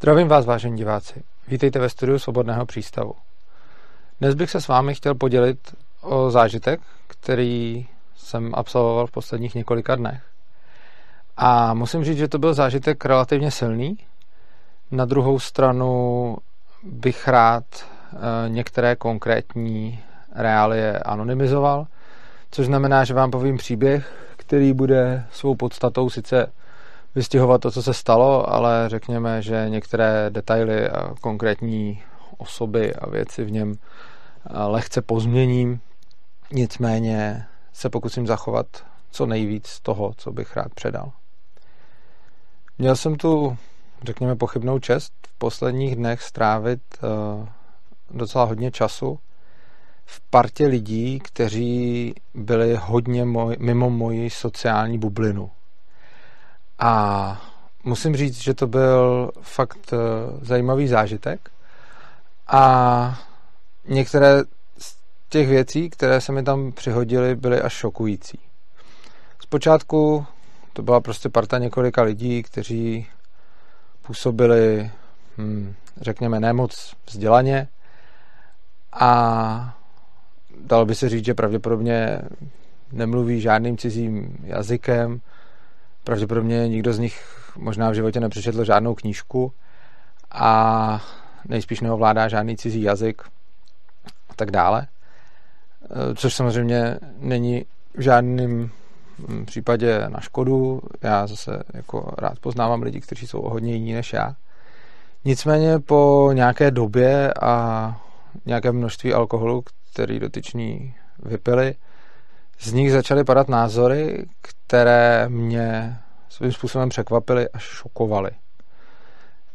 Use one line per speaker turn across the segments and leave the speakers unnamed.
Zdravím vás, vážení diváci. Vítejte ve studiu Svobodného přístavu. Dnes bych se s vámi chtěl podělit o zážitek, který jsem absolvoval v posledních několika dnech. A musím říct, že to byl zážitek relativně silný. Na druhou stranu bych rád eh, některé konkrétní reálie anonymizoval, což znamená, že vám povím příběh, který bude svou podstatou sice vystihovat to, co se stalo, ale řekněme, že některé detaily a konkrétní osoby a věci v něm eh, lehce pozměním. Nicméně se pokusím zachovat co nejvíc z toho, co bych rád předal. Měl jsem tu, řekněme, pochybnou čest v posledních dnech strávit uh, docela hodně času v partě lidí, kteří byli hodně moj, mimo moji sociální bublinu. A musím říct, že to byl fakt uh, zajímavý zážitek. A některé z těch věcí, které se mi tam přihodily, byly až šokující. Zpočátku to byla prostě parta několika lidí, kteří působili, hm, řekněme, nemoc vzdělaně a dalo by se říct, že pravděpodobně nemluví žádným cizím jazykem, pravděpodobně nikdo z nich možná v životě nepřečetl žádnou knížku a nejspíš neovládá žádný cizí jazyk a tak dále. Což samozřejmě není v žádným případě na škodu. Já zase jako rád poznávám lidi, kteří jsou o hodně jiní než já. Nicméně po nějaké době a nějaké množství alkoholu, který dotyční vypili, z nich začaly padat názory, které mě svým způsobem překvapily až šokovaly.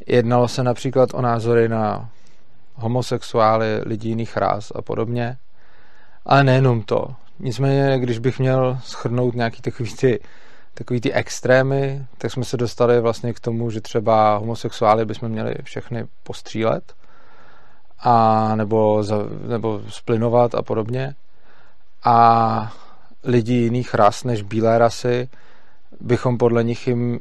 Jednalo se například o názory na homosexuály, lidi jiných rás a podobně. Ale nejenom to. Nicméně, když bych měl schrnout nějaký takový ty, takový ty extrémy, tak jsme se dostali vlastně k tomu, že třeba homosexuály bychom měli všechny postřílet a nebo, za, nebo splinovat a podobně. A lidi jiných ras než bílé rasy bychom podle nich jim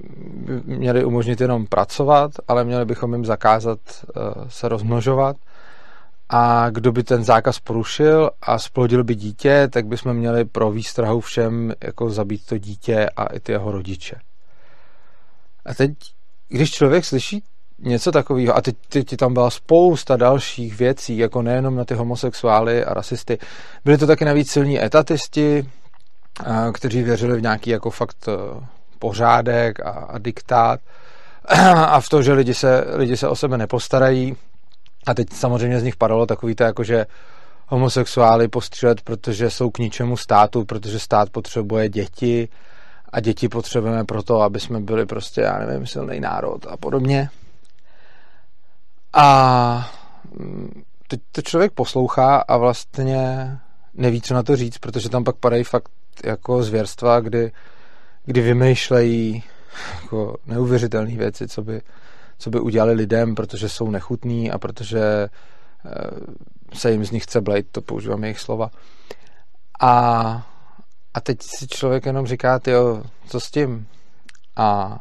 měli umožnit jenom pracovat, ale měli bychom jim zakázat uh, se rozmnožovat a kdo by ten zákaz porušil a splodil by dítě, tak bychom měli pro výstrahu všem jako zabít to dítě a i ty jeho rodiče. A teď, když člověk slyší něco takového, a teď, teď tam byla spousta dalších věcí, jako nejenom na ty homosexuály a rasisty, byli to taky navíc silní etatisti, kteří věřili v nějaký jako fakt e, pořádek a, a diktát. A v to, že lidi se, lidi se o sebe nepostarají, a teď samozřejmě z nich padalo takový to, jako že homosexuály postřílet, protože jsou k ničemu státu, protože stát potřebuje děti. A děti potřebujeme proto, aby jsme byli prostě, já nevím, silný národ a podobně. A mm, teď to člověk poslouchá a vlastně neví, co na to říct, protože tam pak padají fakt jako zvěrstva, kdy, kdy vymýšlejí jako neuvěřitelné věci, co by, co by udělali lidem, protože jsou nechutní a protože eh, se jim z nich chce blejt, to používám jejich slova. A, a teď si člověk jenom říká, tyjo, co s tím? A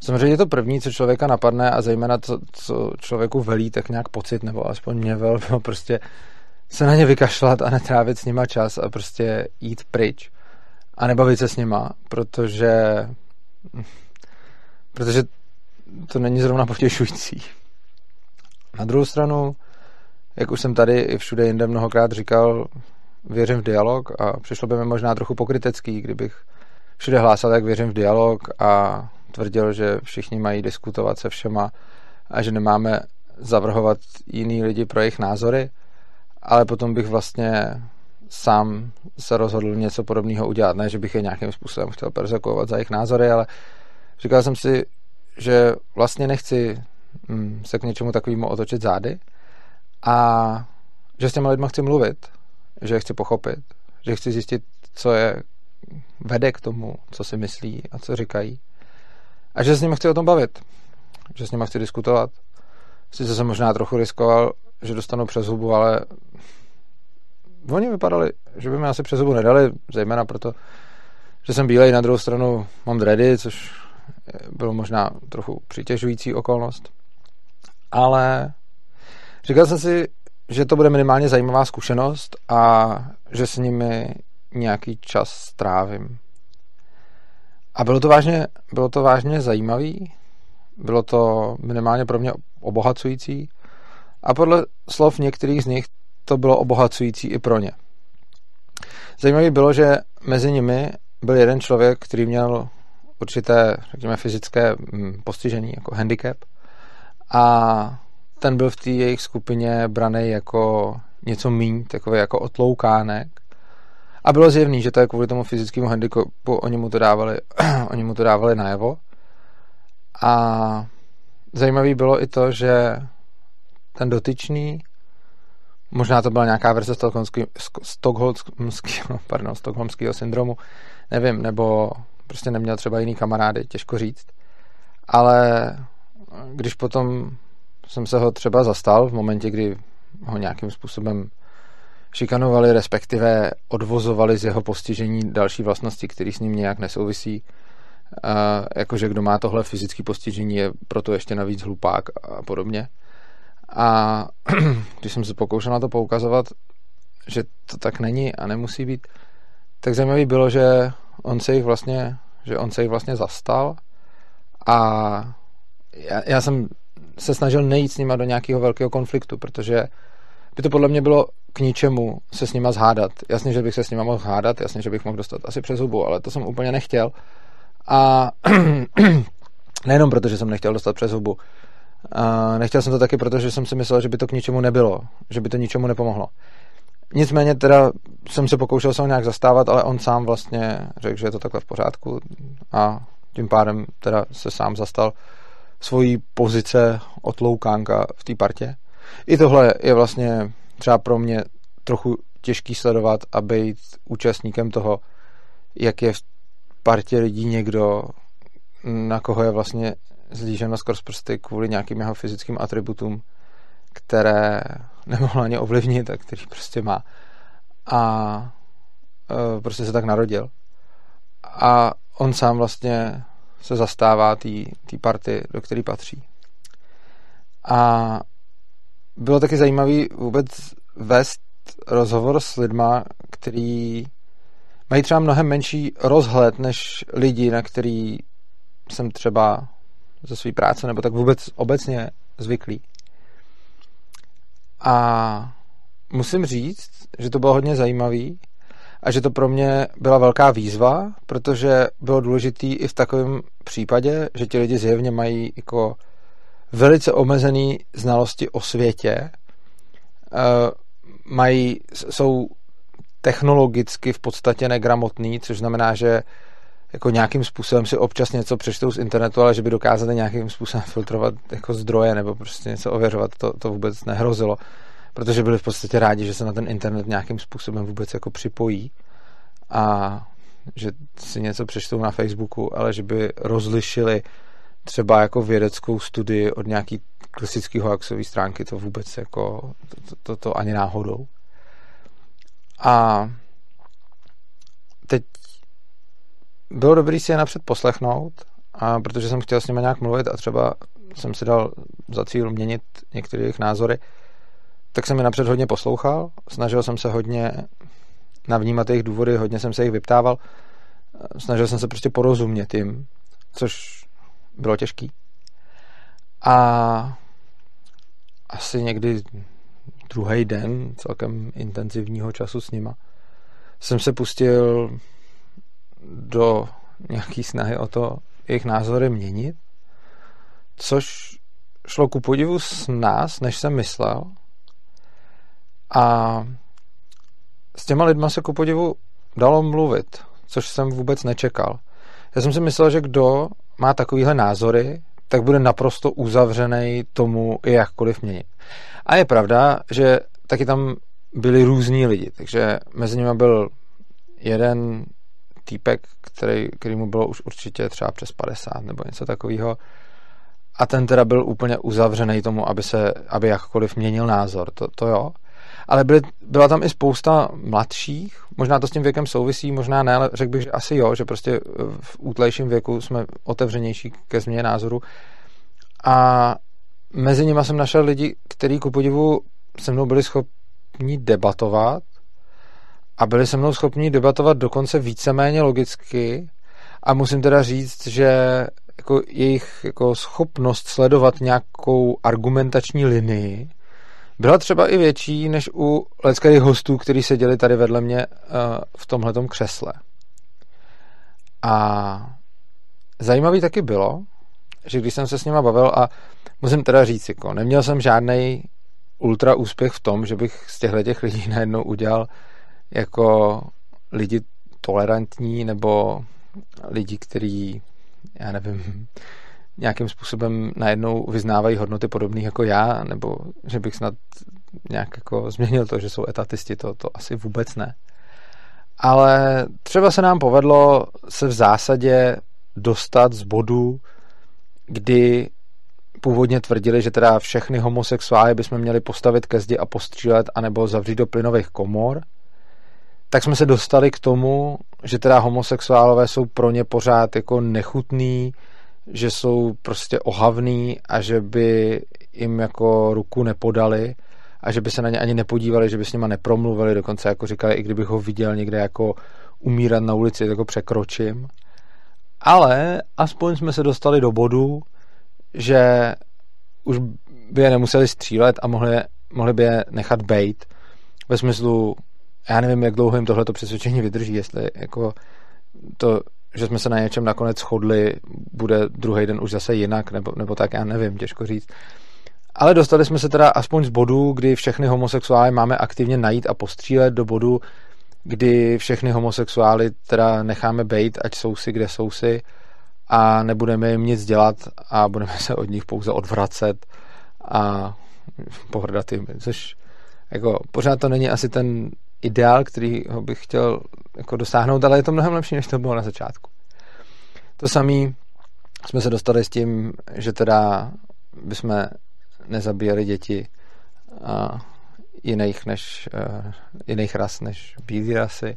samozřejmě to první, co člověka napadne a zejména to, co člověku velí, tak nějak pocit, nebo aspoň mě vel, prostě se na ně vykašlat a netrávit s nima čas a prostě jít pryč a nebavit se s nima, protože protože to není zrovna potěšující. Na druhou stranu, jak už jsem tady i všude jinde mnohokrát říkal, věřím v dialog a přišlo by mi možná trochu pokrytecký, kdybych všude hlásal, jak věřím v dialog a tvrdil, že všichni mají diskutovat se všema a že nemáme zavrhovat jiný lidi pro jejich názory, ale potom bych vlastně sám se rozhodl něco podobného udělat. Ne, že bych je nějakým způsobem chtěl persekuovat za jejich názory, ale říkal jsem si, že vlastně nechci mm, se k něčemu takovému otočit zády a že s těma lidma chci mluvit, že je chci pochopit, že chci zjistit, co je vede k tomu, co si myslí a co říkají. A že s nimi chci o tom bavit, že s nimi chci diskutovat. Sice jsem možná trochu riskoval, že dostanu přes hubu, ale oni vypadali, že by mi asi přes hubu nedali, zejména proto, že jsem bílej, na druhou stranu mám dready, což bylo možná trochu přitěžující okolnost. ale říkal jsem si, že to bude minimálně zajímavá zkušenost a že s nimi nějaký čas strávím. A bylo to vážně, bylo to vážně zajímavý, bylo to minimálně pro mě obohacující a podle slov některých z nich to bylo obohacující i pro ně. Zajímavé bylo, že mezi nimi byl jeden člověk, který měl určité, řekněme, fyzické mm, postižení, jako handicap. A ten byl v té jejich skupině braný jako něco míň, takový jako otloukánek. A bylo zjevný, že to je kvůli tomu fyzickému handicapu, oni mu to dávali, oni mu to dávali najevo. A zajímavý bylo i to, že ten dotyčný, možná to byla nějaká verze stokholmského, pardon, stokholmského syndromu, nevím, nebo prostě neměl třeba jiný kamarády, těžko říct. Ale když potom jsem se ho třeba zastal v momentě, kdy ho nějakým způsobem šikanovali, respektive odvozovali z jeho postižení další vlastnosti, které s ním nějak nesouvisí. Uh, jakože kdo má tohle fyzické postižení, je proto ještě navíc hlupák a podobně. A když jsem se pokoušel na to poukazovat, že to tak není a nemusí být, tak zajímavý bylo, že on se jich vlastně, že on se jich vlastně zastal a já, já jsem se snažil nejít s nima do nějakého velkého konfliktu, protože by to podle mě bylo k ničemu se s nima zhádat. Jasně, že bych se s nima mohl hádat, jasně, že bych mohl dostat asi přes hubu, ale to jsem úplně nechtěl. A nejenom proto, že jsem nechtěl dostat přes hubu. A nechtěl jsem to taky, protože jsem si myslel, že by to k ničemu nebylo, že by to ničemu nepomohlo. Nicméně teda jsem se pokoušel se ho nějak zastávat, ale on sám vlastně řekl, že je to takhle v pořádku a tím pádem teda se sám zastal svojí pozice otloukánka v té partě. I tohle je vlastně třeba pro mě trochu těžký sledovat a být účastníkem toho, jak je v partě lidí někdo, na koho je vlastně zlíženo skrz prsty kvůli nějakým jeho fyzickým atributům, které nemohla ani ovlivnit a který prostě má. A e, prostě se tak narodil. A on sám vlastně se zastává té party, do které patří. A bylo taky zajímavý vůbec vést rozhovor s lidma, který mají třeba mnohem menší rozhled než lidi, na který jsem třeba ze své práce nebo tak vůbec obecně zvyklý. A musím říct, že to bylo hodně zajímavý a že to pro mě byla velká výzva, protože bylo důležitý i v takovém případě, že ti lidi zjevně mají jako velice omezené znalosti o světě, eh, mají, jsou technologicky v podstatě negramotný, což znamená, že jako nějakým způsobem si občas něco přečtou z internetu, ale že by dokázali nějakým způsobem filtrovat jako zdroje nebo prostě něco ověřovat, to, to vůbec nehrozilo, protože byli v podstatě rádi, že se na ten internet nějakým způsobem vůbec jako připojí a že si něco přečtou na Facebooku, ale že by rozlišili třeba jako vědeckou studii od nějaký klasický hoaxové stránky, to vůbec jako, to, to, to ani náhodou. A teď bylo dobré si je napřed poslechnout, a protože jsem chtěl s nimi nějak mluvit a třeba jsem si dal za cíl měnit některé jejich názory, tak jsem je napřed hodně poslouchal, snažil jsem se hodně navnímat jejich důvody, hodně jsem se jich vyptával, snažil jsem se prostě porozumět jim, což bylo těžký. A asi někdy druhý den celkem intenzivního času s nima jsem se pustil do nějaký snahy o to jejich názory měnit, což šlo ku podivu s nás, než jsem myslel. A s těma lidma se ku podivu dalo mluvit, což jsem vůbec nečekal. Já jsem si myslel, že kdo má takovýhle názory, tak bude naprosto uzavřený tomu i jakkoliv měnit. A je pravda, že taky tam byli různí lidi, takže mezi nimi byl jeden týpek, který, který mu bylo už určitě třeba přes 50 nebo něco takového. A ten teda byl úplně uzavřený tomu, aby se, aby jakkoliv měnil názor, to, to jo. Ale byly, byla tam i spousta mladších, možná to s tím věkem souvisí, možná ne, ale řekl bych, že asi jo, že prostě v útlejším věku jsme otevřenější ke změně názoru. A mezi nimi jsem našel lidi, kteří ku podivu se mnou byli schopni debatovat a byli se mnou schopni debatovat dokonce víceméně logicky a musím teda říct, že jako jejich jako schopnost sledovat nějakou argumentační linii byla třeba i větší než u leckých hostů, kteří seděli tady vedle mě uh, v tomhletom křesle. A zajímavý taky bylo, že když jsem se s nima bavil a musím teda říct, jako neměl jsem žádný ultra úspěch v tom, že bych z těchto těch lidí najednou udělal jako lidi tolerantní nebo lidi, kteří, já nevím, nějakým způsobem najednou vyznávají hodnoty podobných jako já, nebo že bych snad nějak jako změnil to, že jsou etatisti, to, to asi vůbec ne. Ale třeba se nám povedlo se v zásadě dostat z bodu, kdy původně tvrdili, že teda všechny homosexuály bychom měli postavit ke zdi a postřílet, anebo zavřít do plynových komor, tak jsme se dostali k tomu, že teda homosexuálové jsou pro ně pořád jako nechutný, že jsou prostě ohavný a že by jim jako ruku nepodali a že by se na ně ani nepodívali, že by s nima nepromluvili, dokonce jako říkali, i kdybych ho viděl někde jako umírat na ulici, tak ho překročím. Ale aspoň jsme se dostali do bodu, že už by je nemuseli střílet a mohli, mohli by je nechat bejt. Ve smyslu, já nevím, jak dlouho jim tohleto přesvědčení vydrží, jestli jako to, že jsme se na něčem nakonec shodli, bude druhý den už zase jinak, nebo, nebo tak, já nevím, těžko říct. Ale dostali jsme se teda aspoň z bodu, kdy všechny homosexuály máme aktivně najít a postřílet do bodu, kdy všechny homosexuály teda necháme bejt, ať jsou si, kde jsou si a nebudeme jim nic dělat a budeme se od nich pouze odvracet a pohrdat jim, což jako pořád to není asi ten ideál, který ho bych chtěl jako dosáhnout, ale je to mnohem lepší, než to bylo na začátku. To samé jsme se dostali s tím, že teda bychom nezabíjeli děti a jiných, než, uh, jiných ras než bílé rasy.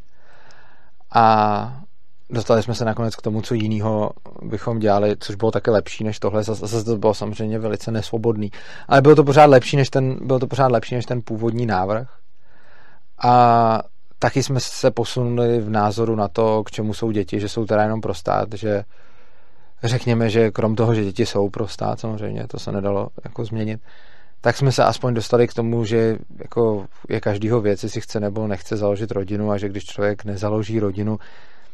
A dostali jsme se nakonec k tomu, co jiného bychom dělali, což bylo také lepší než tohle. Zase to bylo samozřejmě velice nesvobodný. Ale bylo to pořád lepší než ten, bylo to pořád lepší než ten původní návrh. A taky jsme se posunuli v názoru na to, k čemu jsou děti, že jsou teda jenom pro stát, že řekněme, že krom toho, že děti jsou pro stát, samozřejmě, to se nedalo jako změnit, tak jsme se aspoň dostali k tomu, že jako je každýho věc, jestli chce nebo nechce založit rodinu a že když člověk nezaloží rodinu,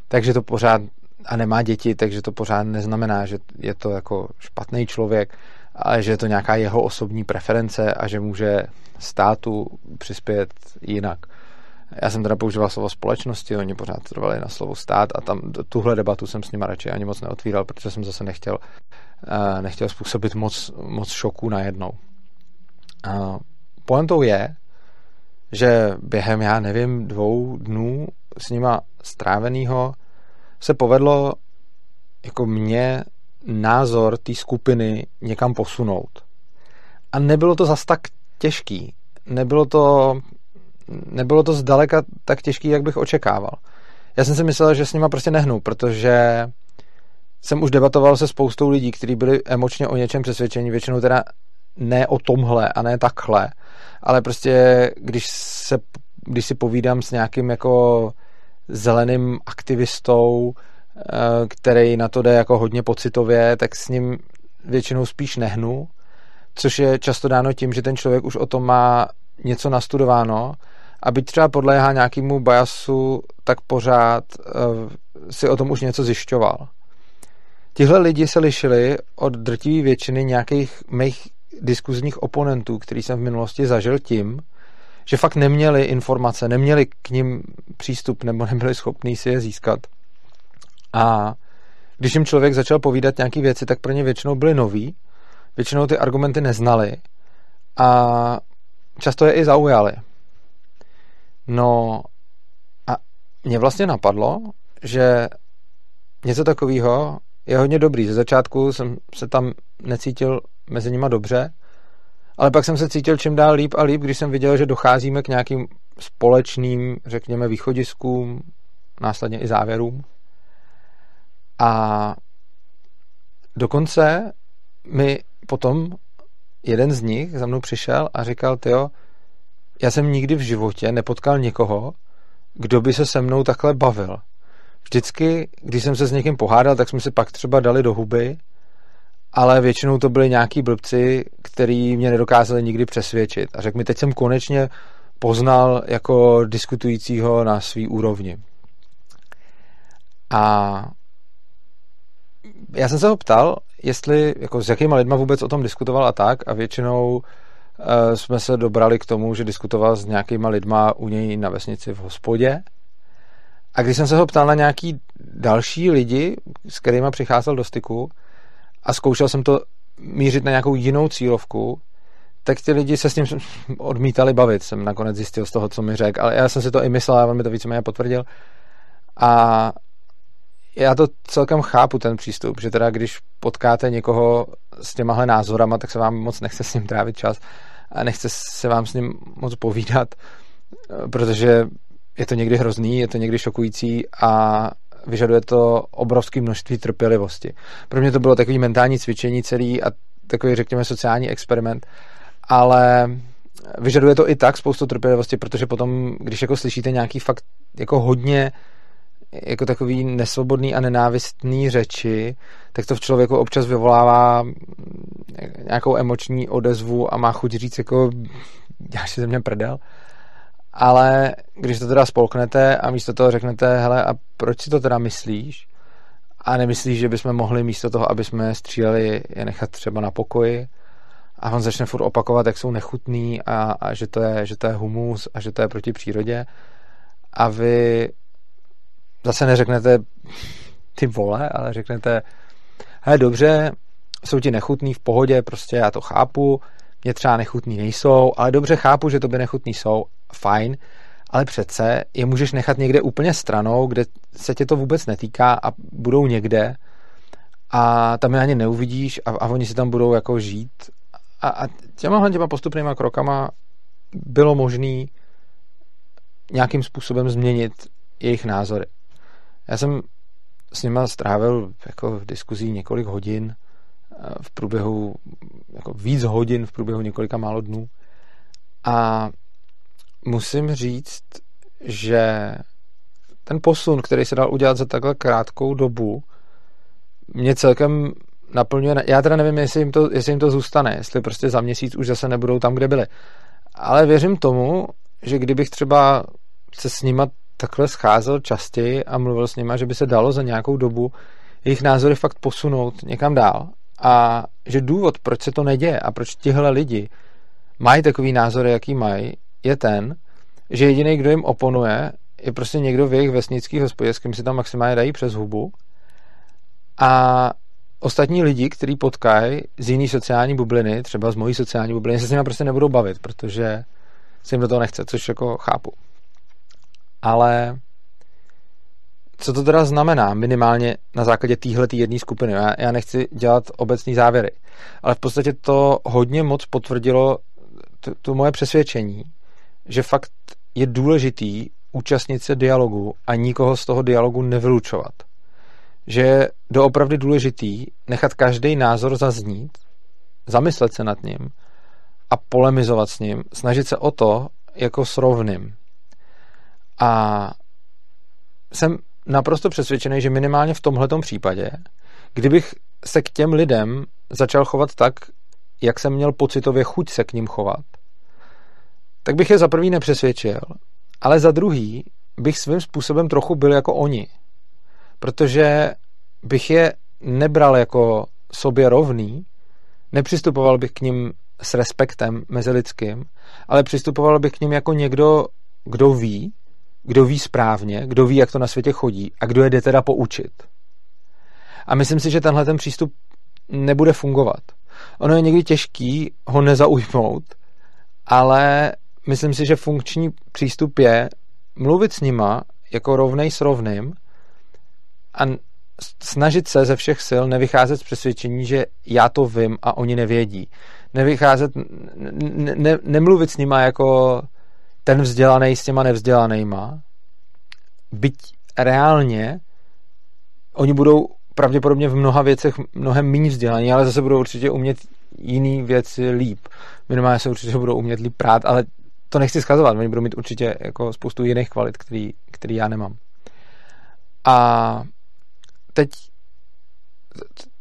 takže to pořád a nemá děti, takže to pořád neznamená, že je to jako špatný člověk, ale že je to nějaká jeho osobní preference a že může státu přispět jinak. Já jsem teda používal slovo společnosti, oni pořád trvali na slovo stát a tam tuhle debatu jsem s nimi radši ani moc neotvíral, protože jsem zase nechtěl, uh, nechtěl způsobit moc, moc šoků najednou. Uh, pointou je, že během, já nevím, dvou dnů s nima strávenýho se povedlo jako mě názor té skupiny někam posunout. A nebylo to zas tak těžký. Nebylo to nebylo to zdaleka tak těžký, jak bych očekával. Já jsem si myslel, že s nima prostě nehnu, protože jsem už debatoval se spoustou lidí, kteří byli emočně o něčem přesvědčení, většinou teda ne o tomhle a ne takhle, ale prostě když se, když si povídám s nějakým jako zeleným aktivistou, eh, který na to jde jako hodně pocitově, tak s ním většinou spíš nehnu, což je často dáno tím, že ten člověk už o tom má něco nastudováno a byť třeba podléhá nějakému biasu, tak pořád uh, si o tom už něco zjišťoval. Tihle lidi se lišili od drtivé většiny nějakých mých diskuzních oponentů, který jsem v minulosti zažil tím, že fakt neměli informace, neměli k ním přístup nebo nebyli schopní si je získat. A když jim člověk začal povídat nějaké věci, tak pro ně většinou byly nový, většinou ty argumenty neznali a často je i zaujali. No a mě vlastně napadlo, že něco takového je hodně dobrý. Ze začátku jsem se tam necítil mezi nima dobře, ale pak jsem se cítil čím dál líp a líp, když jsem viděl, že docházíme k nějakým společným, řekněme, východiskům, následně i závěrům. A dokonce mi potom jeden z nich za mnou přišel a říkal, jo, já jsem nikdy v životě nepotkal někoho, kdo by se se mnou takhle bavil. Vždycky, když jsem se s někým pohádal, tak jsme si pak třeba dali do huby, ale většinou to byli nějaký blbci, který mě nedokázali nikdy přesvědčit. A řekl mi, teď jsem konečně poznal jako diskutujícího na svý úrovni. A já jsem se ho ptal, jestli, jako s jakýma lidma vůbec o tom diskutoval a tak a většinou jsme se dobrali k tomu, že diskutoval s nějakýma lidma u něj na vesnici v hospodě. A když jsem se ho ptal na nějaký další lidi, s kterými přicházel do styku a zkoušel jsem to mířit na nějakou jinou cílovku, tak ty lidi se s ním odmítali bavit, jsem nakonec zjistil z toho, co mi řekl, ale já jsem si to i myslel a on mi to víceméně potvrdil. A já to celkem chápu, ten přístup, že teda když potkáte někoho s těmahle názorama, tak se vám moc nechce s ním trávit čas a nechce se vám s ním moc povídat, protože je to někdy hrozný, je to někdy šokující a vyžaduje to obrovské množství trpělivosti. Pro mě to bylo takový mentální cvičení celý a takový, řekněme, sociální experiment, ale vyžaduje to i tak spoustu trpělivosti, protože potom, když jako slyšíte nějaký fakt jako hodně jako takový nesvobodný a nenávistný řeči, tak to v člověku občas vyvolává nějakou emoční odezvu a má chuť říct jako já si ze mě prdel. Ale když to teda spolknete a místo toho řeknete, hele, a proč si to teda myslíš? A nemyslíš, že bychom mohli místo toho, aby jsme stříleli, je nechat třeba na pokoji? A on začne furt opakovat, jak jsou nechutný a, a že, to je, že to je humus a že to je proti přírodě. A vy zase neřeknete ty vole, ale řeknete, hele dobře, jsou ti nechutný v pohodě, prostě já to chápu, mě třeba nechutný nejsou, ale dobře chápu, že to by nechutný jsou, fajn, ale přece je můžeš nechat někde úplně stranou, kde se tě to vůbec netýká a budou někde a tam je ani neuvidíš a, a oni si tam budou jako žít. A, a těma těma postupnýma krokama bylo možné nějakým způsobem změnit jejich názory. Já jsem s nima strávil jako v diskuzí několik hodin eh, v průběhu, jako víc hodin v průběhu několika málo dnů a musím říct, že ten posun, který se dal udělat za takhle krátkou dobu, mě celkem naplňuje. Já teda nevím, jestli jim, to, jestli jim to zůstane, jestli prostě za měsíc už zase nebudou tam, kde byli. Ale věřím tomu, že kdybych třeba se s nima takhle scházel častěji a mluvil s nima, že by se dalo za nějakou dobu jejich názory fakt posunout někam dál. A že důvod, proč se to neděje a proč tihle lidi mají takový názory, jaký mají, je ten, že jediný, kdo jim oponuje, je prostě někdo v jejich vesnických hospodě, s kým si tam maximálně dají přes hubu. A ostatní lidi, kteří potkají z jiný sociální bubliny, třeba z mojí sociální bubliny, se s nimi prostě nebudou bavit, protože se jim do toho nechce, což jako chápu. Ale co to teda znamená minimálně na základě téhle jedné skupiny? Já, já nechci dělat obecný závěry, ale v podstatě to hodně moc potvrdilo to, to moje přesvědčení, že fakt je důležitý účastnit se dialogu a nikoho z toho dialogu nevylučovat. Že je doopravdy důležitý nechat každý názor zaznít, zamyslet se nad ním a polemizovat s ním, snažit se o to jako s rovným. A jsem naprosto přesvědčený, že minimálně v tomhletom případě, kdybych se k těm lidem začal chovat tak, jak jsem měl pocitově chuť se k ním chovat, tak bych je za prvý nepřesvědčil, ale za druhý bych svým způsobem trochu byl jako oni. Protože bych je nebral jako sobě rovný, nepřistupoval bych k ním s respektem mezilidským, ale přistupoval bych k ním jako někdo, kdo ví, kdo ví správně, kdo ví, jak to na světě chodí a kdo je jde teda poučit. A myslím si, že tenhle ten přístup nebude fungovat. Ono je někdy těžký ho nezaujmout, ale myslím si, že funkční přístup je mluvit s nima jako rovnej s rovným a snažit se ze všech sil nevycházet z přesvědčení, že já to vím a oni nevědí. Nevycházet, ne, ne, nemluvit s nima jako ten vzdělaný s těma nevzdělanýma, byť reálně oni budou pravděpodobně v mnoha věcech mnohem méně vzdělaní, ale zase budou určitě umět jiný věci líp. Minimálně se určitě budou umět líp prát, ale to nechci schazovat, oni budou mít určitě jako spoustu jiných kvalit, který, který já nemám. A teď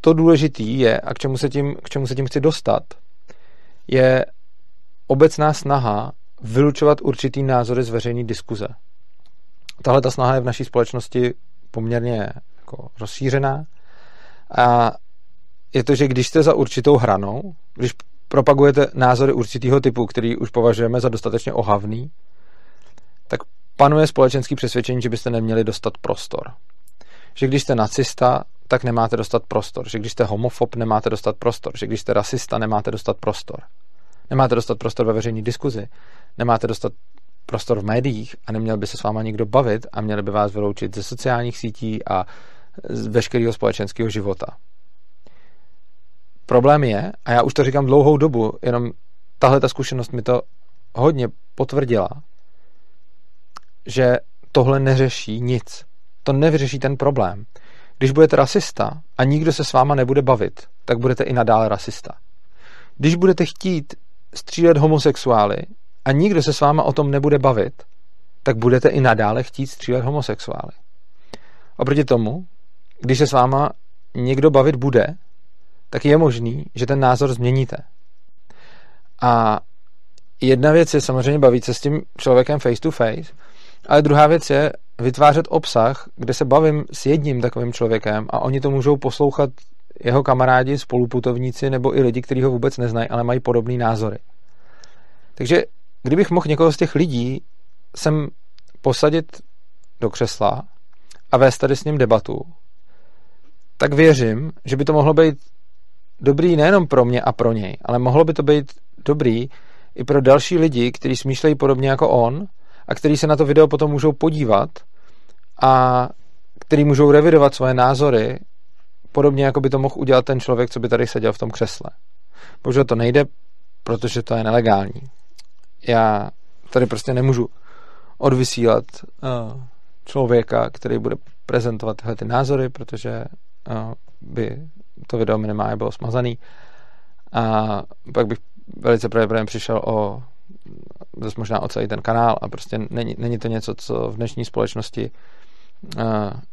to důležité je, a k čemu, se tím, k čemu se tím chci dostat, je obecná snaha vylučovat určitý názory z veřejné diskuze. Tahle ta snaha je v naší společnosti poměrně jako rozšířená a je to, že když jste za určitou hranou, když propagujete názory určitého typu, který už považujeme za dostatečně ohavný, tak panuje společenský přesvědčení, že byste neměli dostat prostor. Že když jste nacista, tak nemáte dostat prostor. Že když jste homofob, nemáte dostat prostor. Že když jste rasista, nemáte dostat prostor. Nemáte dostat prostor ve veřejné diskuzi. Nemáte dostat prostor v médiích a neměl by se s váma nikdo bavit a měli by vás vyloučit ze sociálních sítí a z veškerého společenského života. Problém je, a já už to říkám dlouhou dobu, jenom tahle ta zkušenost mi to hodně potvrdila, že tohle neřeší nic. To nevyřeší ten problém. Když budete rasista a nikdo se s váma nebude bavit, tak budete i nadále rasista. Když budete chtít střílet homosexuály a nikdo se s váma o tom nebude bavit, tak budete i nadále chtít střílet homosexuály. Oproti tomu, když se s váma někdo bavit bude, tak je možný, že ten názor změníte. A jedna věc je samozřejmě bavit se s tím člověkem face to face, ale druhá věc je vytvářet obsah, kde se bavím s jedním takovým člověkem a oni to můžou poslouchat jeho kamarádi, spoluputovníci nebo i lidi, kteří ho vůbec neznají, ale mají podobné názory. Takže kdybych mohl někoho z těch lidí sem posadit do křesla a vést tady s ním debatu, tak věřím, že by to mohlo být dobrý nejenom pro mě a pro něj, ale mohlo by to být dobrý i pro další lidi, kteří smýšlejí podobně jako on a kteří se na to video potom můžou podívat a který můžou revidovat svoje názory podobně, jako by to mohl udělat ten člověk, co by tady seděl v tom křesle. Bohužel to nejde, protože to je nelegální. Já tady prostě nemůžu odvysílat uh, člověka, který bude prezentovat tyhle ty názory, protože uh, by to video minimálně bylo smazaný. A pak bych velice pravděpodobně přišel o dost možná o celý ten kanál a prostě není, není to něco, co v dnešní společnosti uh,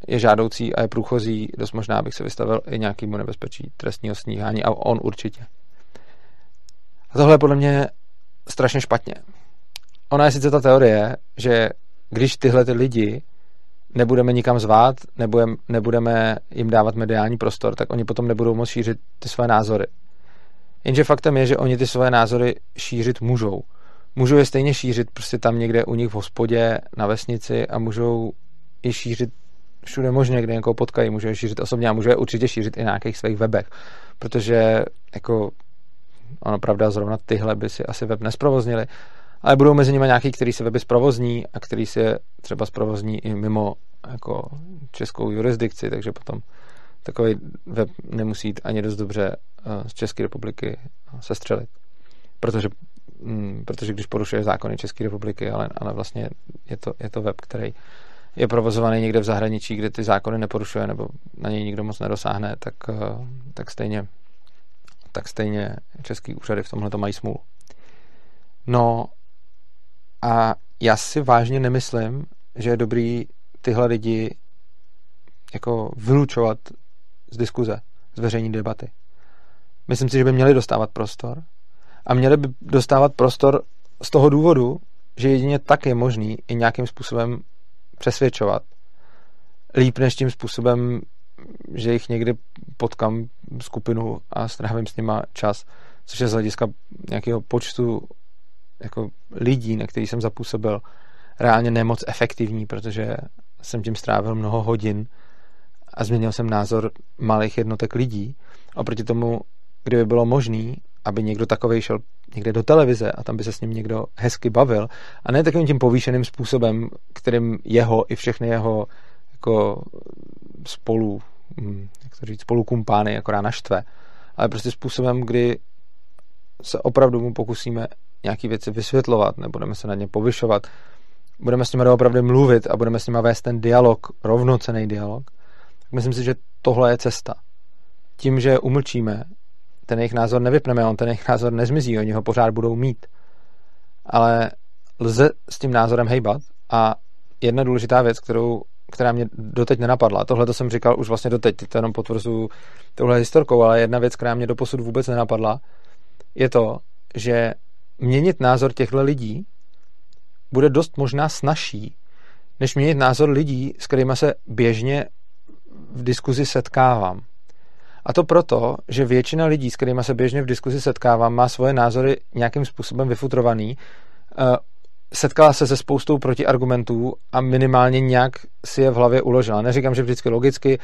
je žádoucí a je průchozí. Dost možná bych se vystavil i nějakému nebezpečí trestního sníhání a on určitě. A tohle je podle mě strašně špatně. Ona je sice ta teorie, že když tyhle ty lidi nebudeme nikam zvát, nebudeme, jim dávat mediální prostor, tak oni potom nebudou moct šířit ty své názory. Jenže faktem je, že oni ty své názory šířit můžou. Můžou je stejně šířit prostě tam někde u nich v hospodě, na vesnici a můžou je šířit všude možně, kde někoho potkají, můžou je šířit osobně a můžou je určitě šířit i na nějakých svých webech, protože jako ono pravda, zrovna tyhle by si asi web nesprovoznili, ale budou mezi nimi nějaký, který se weby zprovozní a který se třeba zprovozní i mimo jako českou jurisdikci, takže potom takový web nemusí jít ani dost dobře eh, z České republiky sestřelit. Protože, mm, protože když porušuje zákony České republiky, ale, ale vlastně je to, je to web, který je provozovaný někde v zahraničí, kde ty zákony neporušuje nebo na něj nikdo moc nedosáhne, tak, eh, tak stejně tak stejně český úřady v tomhle to mají smůlu. No a já si vážně nemyslím, že je dobrý tyhle lidi jako vylučovat z diskuze, z veřejní debaty. Myslím si, že by měli dostávat prostor a měli by dostávat prostor z toho důvodu, že jedině tak je možný i nějakým způsobem přesvědčovat. Líp než tím způsobem, že jich někdy potkám skupinu a strávím s nima čas, což je z hlediska nějakého počtu jako lidí, na který jsem zapůsobil, reálně nemoc efektivní, protože jsem tím strávil mnoho hodin a změnil jsem názor malých jednotek lidí. Oproti tomu, kdyby bylo možné, aby někdo takový šel někde do televize a tam by se s ním někdo hezky bavil a ne takovým tím povýšeným způsobem, kterým jeho i všechny jeho jako spolu, jak to říct, spolu kumpány akorát naštve, ale prostě způsobem, kdy se opravdu mu pokusíme nějaký věci vysvětlovat, nebudeme se na ně povyšovat, budeme s nimi opravdu mluvit a budeme s nimi vést ten dialog, rovnocený dialog, tak myslím si, že tohle je cesta. Tím, že umlčíme, ten jejich názor nevypneme, on ten jejich názor nezmizí, oni ho pořád budou mít. Ale lze s tím názorem hejbat a jedna důležitá věc, kterou, která mě doteď nenapadla, tohle to jsem říkal už vlastně doteď, to jenom potvrzuji touhle historkou, ale jedna věc, která mě doposud vůbec nenapadla, je to, že měnit názor těchto lidí bude dost možná snažší, než měnit názor lidí, s kterými se běžně v diskuzi setkávám. A to proto, že většina lidí, s kterými se běžně v diskuzi setkávám, má svoje názory nějakým způsobem vyfutrovaný, eh, setkala se se spoustou protiargumentů a minimálně nějak si je v hlavě uložila. Neříkám, že vždycky logicky,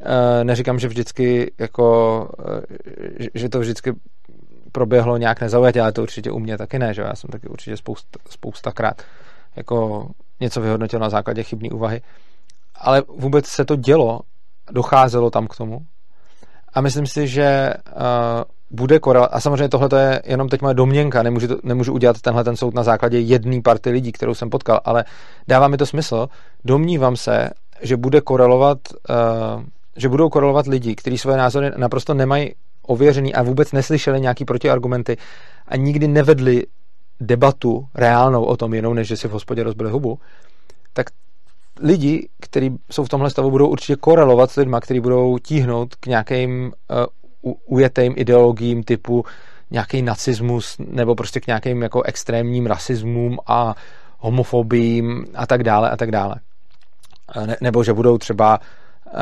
eh, neříkám, že vždycky jako, eh, že to vždycky proběhlo nějak nezaujatě, ale to určitě u mě taky ne, že já jsem taky určitě spousta, spoustakrát jako něco vyhodnotil na základě chybné úvahy. Ale vůbec se to dělo, docházelo tam k tomu. A myslím si, že uh, bude korelace. A samozřejmě tohle je jenom teď moje domněnka, nemůžu, to, nemůžu udělat tenhle ten soud na základě jedné party lidí, kterou jsem potkal, ale dává mi to smysl. Domnívám se, že bude korelovat, uh, že budou korelovat lidi, kteří své názory naprosto nemají ověřený a vůbec neslyšeli nějaký protiargumenty a nikdy nevedli debatu reálnou o tom jenom, než že si v hospodě rozbili hubu, tak lidi, kteří jsou v tomhle stavu, budou určitě korelovat s lidmi, kteří budou tíhnout k nějakým uh, ujetým ideologiím typu nějaký nacismus nebo prostě k nějakým jako extrémním rasismům a homofobím a tak dále a tak dále. Ne, nebo že budou třeba uh,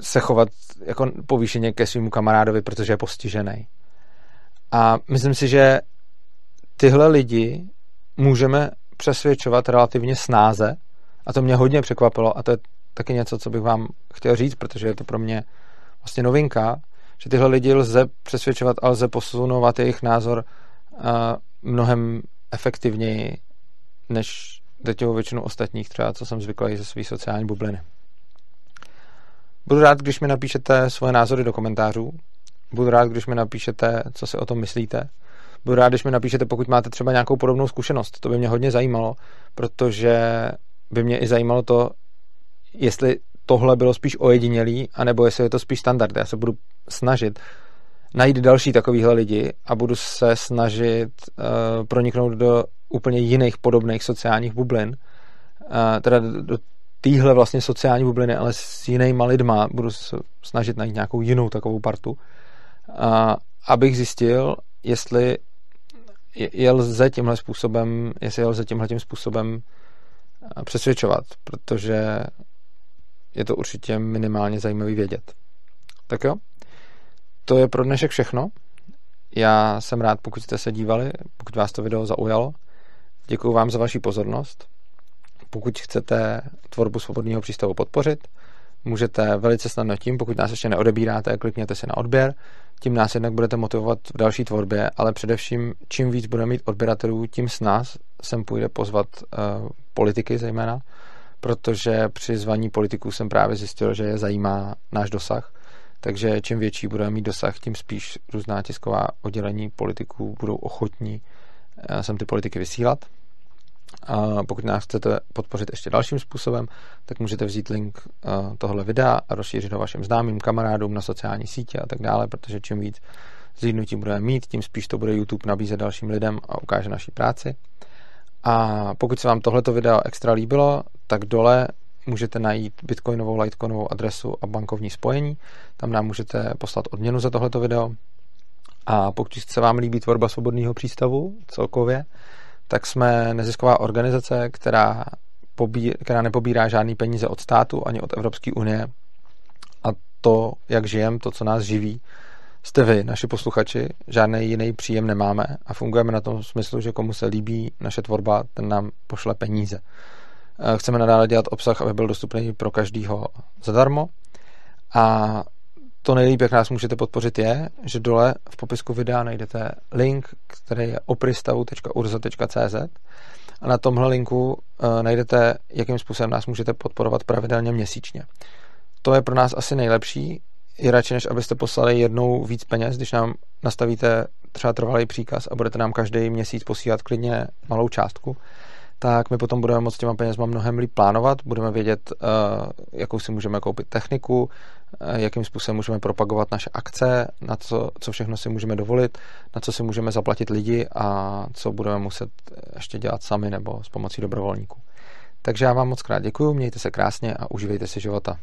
se chovat jako povýšeně ke svým kamarádovi, protože je postižený. A myslím si, že tyhle lidi můžeme přesvědčovat relativně snáze a to mě hodně překvapilo a to je taky něco, co bych vám chtěl říct, protože je to pro mě vlastně novinka, že tyhle lidi lze přesvědčovat a lze posunovat jejich názor mnohem efektivněji než drtivou většinu ostatních, třeba co jsem zvyklý ze své sociální bubliny. Budu rád, když mi napíšete svoje názory do komentářů. Budu rád, když mi napíšete, co si o tom myslíte. Budu rád, když mi napíšete, pokud máte třeba nějakou podobnou zkušenost. To by mě hodně zajímalo, protože by mě i zajímalo to, jestli tohle bylo spíš ojedinělý, anebo jestli je to spíš standard. Já se budu snažit najít další takovýhle lidi a budu se snažit uh, proniknout do úplně jiných podobných sociálních bublin, uh, teda do téhle vlastně sociální bubliny, ale s jinýma lidma budu se snažit najít nějakou jinou takovou partu, uh, abych zjistil, jestli je, je lze tímhle způsobem, jestli je lze tímhle tím způsobem přesvědčovat, protože je to určitě minimálně zajímavý vědět. Tak jo, to je pro dnešek všechno. Já jsem rád, pokud jste se dívali, pokud vás to video zaujalo. Děkuji vám za vaši pozornost. Pokud chcete tvorbu svobodného přístavu podpořit, můžete velice snadno tím, pokud nás ještě neodebíráte, klikněte si na odběr, tím nás jednak budete motivovat v další tvorbě, ale především čím víc budeme mít odběratelů, tím s nás sem půjde pozvat uh, politiky zejména, protože při zvaní politiků jsem právě zjistil, že je zajímá náš dosah, takže čím větší budeme mít dosah, tím spíš různá tisková oddělení politiků budou ochotní uh, sem ty politiky vysílat. A pokud nás chcete podpořit ještě dalším způsobem, tak můžete vzít link uh, tohle videa a rozšířit ho vašim známým, kamarádům na sociální sítě a tak dále, protože čím víc zlídnutí budeme mít, tím spíš to bude YouTube nabízet dalším lidem a ukáže naší práci. A pokud se vám tohleto video extra líbilo, tak dole můžete najít bitcoinovou, litecoinovou adresu a bankovní spojení. Tam nám můžete poslat odměnu za tohleto video. A pokud se vám líbí tvorba svobodného přístavu celkově, tak jsme nezisková organizace, která, pobí, která nepobírá žádný peníze od státu ani od Evropské unie. A to, jak žijeme, to, co nás živí, jste vy, naši posluchači, žádný jiný příjem nemáme a fungujeme na tom smyslu, že komu se líbí naše tvorba, ten nám pošle peníze. Eh, chceme nadále dělat obsah, aby byl dostupný pro každýho zadarmo a to nejlíp, jak nás můžete podpořit, je, že dole v popisku videa najdete link, který je opristavu.urza.cz a na tomhle linku uh, najdete, jakým způsobem nás můžete podporovat pravidelně měsíčně. To je pro nás asi nejlepší, i radši, než abyste poslali jednou víc peněz, když nám nastavíte třeba trvalý příkaz a budete nám každý měsíc posílat klidně malou částku, tak my potom budeme moct těma penězma mnohem líp plánovat, budeme vědět, uh, jakou si můžeme koupit techniku, eh, jakým způsobem můžeme propagovat naše akce, na co, co všechno si můžeme dovolit, na co si můžeme zaplatit lidi a co budeme muset ještě dělat sami nebo s pomocí dobrovolníků. Takže já vám moc krát děkuji, mějte se krásně a užívejte si života.